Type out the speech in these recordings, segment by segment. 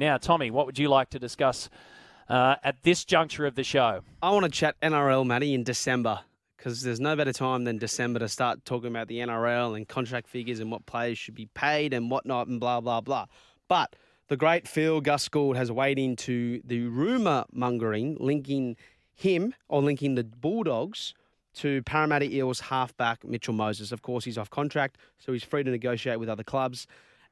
Now, Tommy, what would you like to discuss uh, at this juncture of the show? I want to chat NRL, Matty, in December because there's no better time than December to start talking about the NRL and contract figures and what players should be paid and whatnot and blah, blah, blah. But the great Phil Gus Gould has weighed into the rumour mongering linking him or linking the Bulldogs to Parramatta Eels halfback Mitchell Moses. Of course, he's off contract, so he's free to negotiate with other clubs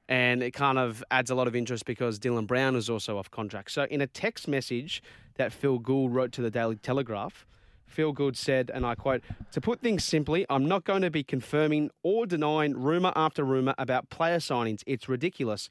and it kind of adds a lot of interest because Dylan Brown is also off contract. So, in a text message that Phil Gould wrote to the Daily Telegraph, Phil Gould said, and I quote, To put things simply, I'm not going to be confirming or denying rumour after rumour about player signings. It's ridiculous.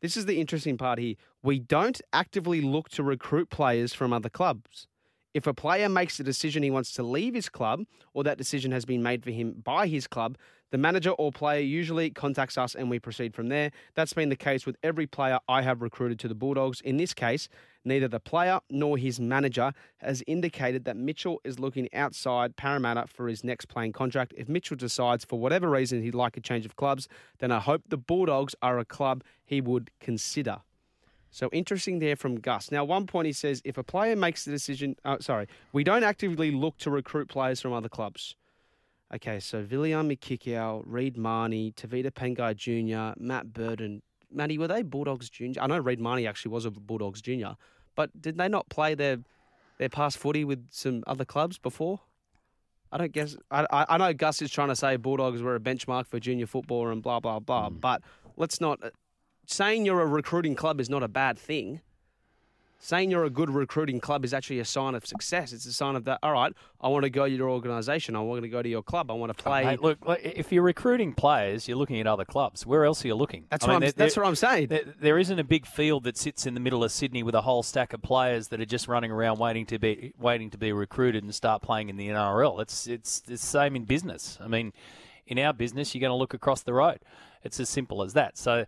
This is the interesting part here. We don't actively look to recruit players from other clubs. If a player makes the decision he wants to leave his club, or that decision has been made for him by his club, the manager or player usually contacts us and we proceed from there. That's been the case with every player I have recruited to the Bulldogs. In this case, neither the player nor his manager has indicated that Mitchell is looking outside Parramatta for his next playing contract. If Mitchell decides for whatever reason he'd like a change of clubs, then I hope the Bulldogs are a club he would consider. So interesting there from Gus. Now, one point he says if a player makes the decision, oh, sorry, we don't actively look to recruit players from other clubs. Okay, so Viliame Kikau, Reed Mahoney, Tevita Pangai Jr., Matt Burton. Matty, were they Bulldogs Junior? I know Reed Mahoney actually was a Bulldogs Junior, but did they not play their their past footy with some other clubs before? I don't guess. I, I know Gus is trying to say Bulldogs were a benchmark for junior football and blah blah blah. Mm. But let's not. Saying you're a recruiting club is not a bad thing saying you're a good recruiting club is actually a sign of success. It's a sign of that. All right, I want to go to your organisation. I want to go to your club. I want oh, to play. Hey, look, if you're recruiting players, you're looking at other clubs. Where else are you looking? That's I what mean, I'm, that's what I'm saying. There, there isn't a big field that sits in the middle of Sydney with a whole stack of players that are just running around waiting to be waiting to be recruited and start playing in the NRL. It's, it's the same in business. I mean, in our business, you're going to look across the road. It's as simple as that. So.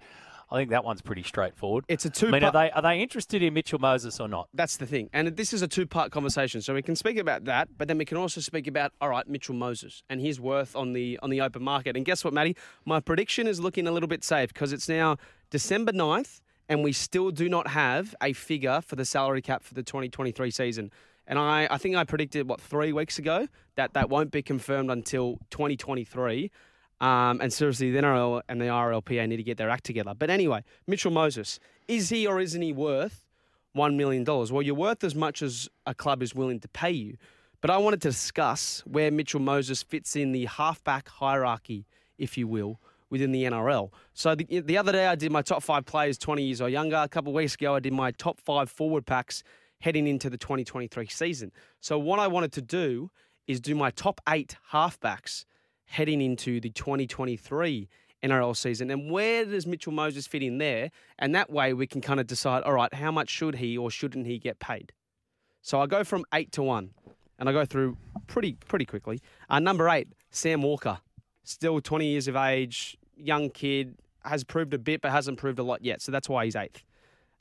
I think that one's pretty straightforward. It's a two. I mean, are they are they interested in Mitchell Moses or not? That's the thing, and this is a two-part conversation. So we can speak about that, but then we can also speak about all right, Mitchell Moses and his worth on the on the open market. And guess what, Matty? My prediction is looking a little bit safe because it's now December 9th, and we still do not have a figure for the salary cap for the 2023 season. And I, I think I predicted what three weeks ago that that won't be confirmed until 2023. Um, and seriously, the NRL and the RLPA need to get their act together. But anyway, Mitchell Moses, is he or isn't he worth $1 million? Well, you're worth as much as a club is willing to pay you. But I wanted to discuss where Mitchell Moses fits in the halfback hierarchy, if you will, within the NRL. So the, the other day I did my top five players 20 years or younger. A couple of weeks ago I did my top five forward packs heading into the 2023 season. So what I wanted to do is do my top eight halfbacks heading into the 2023 NRL season. And where does Mitchell Moses fit in there? And that way we can kind of decide, all right, how much should he or shouldn't he get paid? So I go from eight to one, and I go through pretty pretty quickly. Uh, number eight, Sam Walker, still 20 years of age, young kid, has proved a bit but hasn't proved a lot yet. So that's why he's eighth.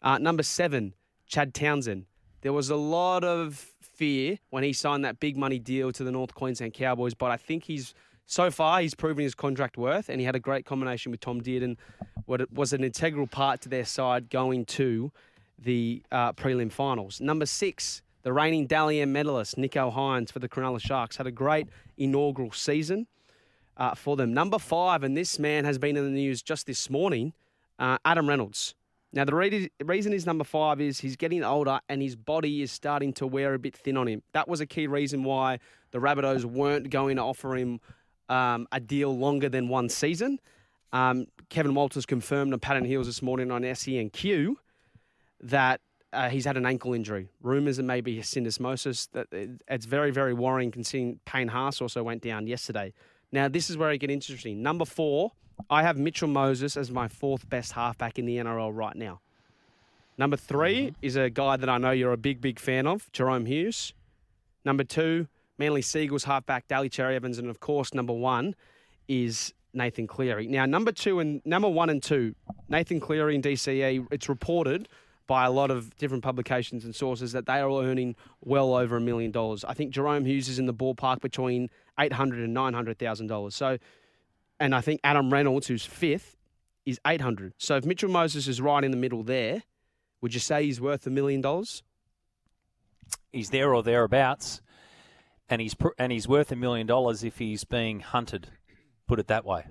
Uh, number seven, Chad Townsend. There was a lot of fear when he signed that big money deal to the North Queensland Cowboys, but I think he's so far, he's proven his contract worth, and he had a great combination with Tom Dearden. What was an integral part to their side going to the uh, prelim finals. Number six, the reigning Dally M medalist Nico Hynes for the Cronulla Sharks had a great inaugural season uh, for them. Number five, and this man has been in the news just this morning, uh, Adam Reynolds. Now, the re- reason he's number five is he's getting older and his body is starting to wear a bit thin on him. That was a key reason why the Rabbitohs weren't going to offer him um, a deal longer than one season. Um, Kevin Walters confirmed on Pat and Heals this morning on SENQ that uh, he's had an ankle injury. Rumours it may be syndesmosis. That it's very, very worrying considering Payne Haas also went down yesterday. Now, this is where it gets interesting. Number four, I have Mitchell Moses as my fourth best halfback in the NRL right now. Number 3 Mm-hmm. is a guy that I know you're a big, big fan of, Jahrome Hughes. Number two, Manly Sea Eagles halfback Daly Cherry Evans, and of course, number one is Nathan Cleary. Now, number two and number one and two, Nathan Cleary and DCE. It's reported by a lot of different publications and sources that they are all earning well over a million dollars. I think Jahrome Hughes is in the ballpark between eight hundred and nine hundred thousand dollars. So, and I think Adam Reynolds, who's fifth, is eight hundred. So if Mitchell Moses is right in the middle there, would you say he's worth a million dollars? He's there or thereabouts, and he's pr- and he's worth a million dollars if he's being hunted. Put it that way.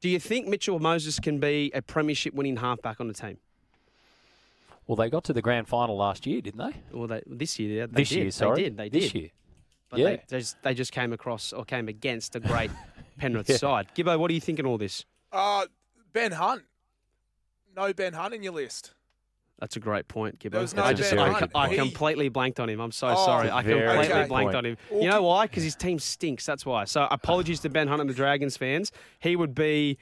Do you think Mitchell Moses can be a premiership winning halfback on the team? Well, they got to the grand final last year, didn't they? Well, they, this year, they this did. year, sorry. They did. They did. This year. But Yeah. they, they, just, they just came across or came against a great Penrith side. Gibbo, what do you think in all this? Uh, Ben Hunt. No Ben Hunt in your list. That's a great point, Gibbo. No I, Ben I, I completely blanked on him. I'm so Oh, sorry. I completely blanked point. on him. You know why? Because his team stinks. That's why. So apologies to Ben Hunt and the Dragons fans. He would be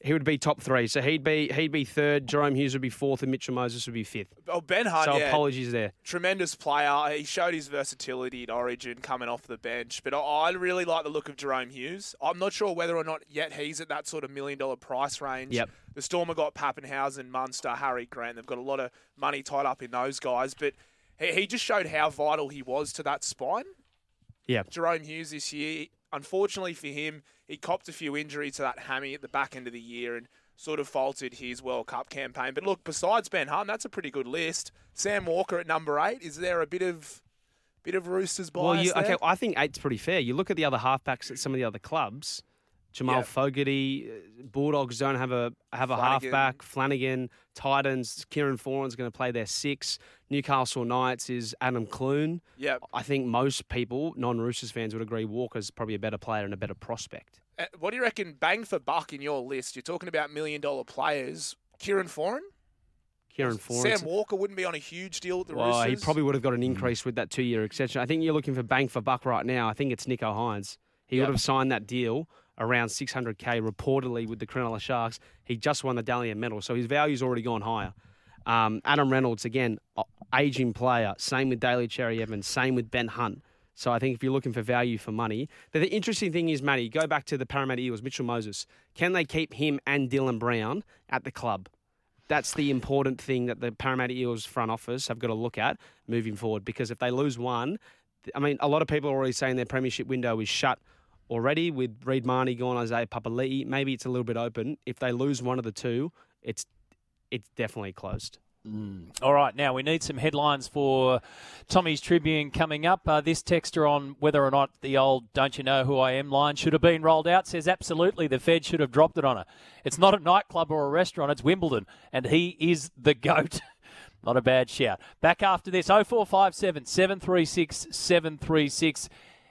he would be top three. So he'd be he'd be third. Jahrome Hughes would be fourth, and Mitchell Moses would be fifth. Oh, Ben Hunt, So yeah. apologies there. tremendous player. He showed his versatility at Origin coming off the bench. But I, I really like the look of Jahrome Hughes. I'm not sure whether or not yet he's at that sort of million dollar price range. Yep. The Storm have got Papenhuyzen, Munster, Harry Grant. They've got a lot of money tied up in those guys. But he, he just showed how vital he was to that spine. Yeah. Jahrome Hughes this year, unfortunately for him, he copped a few injuries to that hammy at the back end of the year and sort of faltered his World Cup campaign. But look, besides Ben Hunt, that's a pretty good list. Sam Walker at number eight. Is there a bit of bit of Roosters bias Well, you, okay, I think eight's pretty fair. You look at the other halfbacks at some of the other clubs. Jamal Yeah. Fogarty, uh, Bulldogs don't have a have a Flanagan. halfback. Flanagan, Titans, Kieran Foran's going to play their six. Newcastle Knights is Adam Clune. Yep. I think most people, non-Roosters fans, would agree Walker's probably a better player and a better prospect. Uh, What do you reckon, bang for buck in your list? You're talking about million dollar players. Kieran Foran? Kieran Foran. Sam Walker wouldn't be on a huge deal at the Well, he probably would have got an increase with that two-year extension. I think you're looking for bang for buck right now. I think it's Nico Hynes. He Yep. would have signed that deal around 600k reportedly with the Cronulla Sharks. He just won the Dally M medal, so his value's already gone higher. Um, Adam Reynolds again, aging player. Same with Daly Cherry Evans. Same with Ben Hunt. So I think if you're looking for value for money, the, the interesting thing is, Matty, go back to the Parramatta Eagles, Mitchell Moses. Can they keep him and Dylan Brown at the club? That's the important thing that the Parramatta Eels front office have got to look at moving forward. Because if they lose one, I mean, a lot of people are already saying their premiership window is shut already with Reed Mahoney gone, Isaiah Papali'i. Maybe it's a little bit open. If they lose one of the two, it's it's definitely closed. All right, now we need some headlines for Tommy's Tribune coming up. Uh, this texter on whether or not the old "Don't you know who I am" line should have been rolled out says absolutely the Fed should have dropped it on her. It's not a nightclub or a restaurant; it's Wimbledon, and he is the goat. not a bad shout. Back after this, 0457 736 736.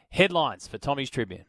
Headlines for Tommy's Tribune.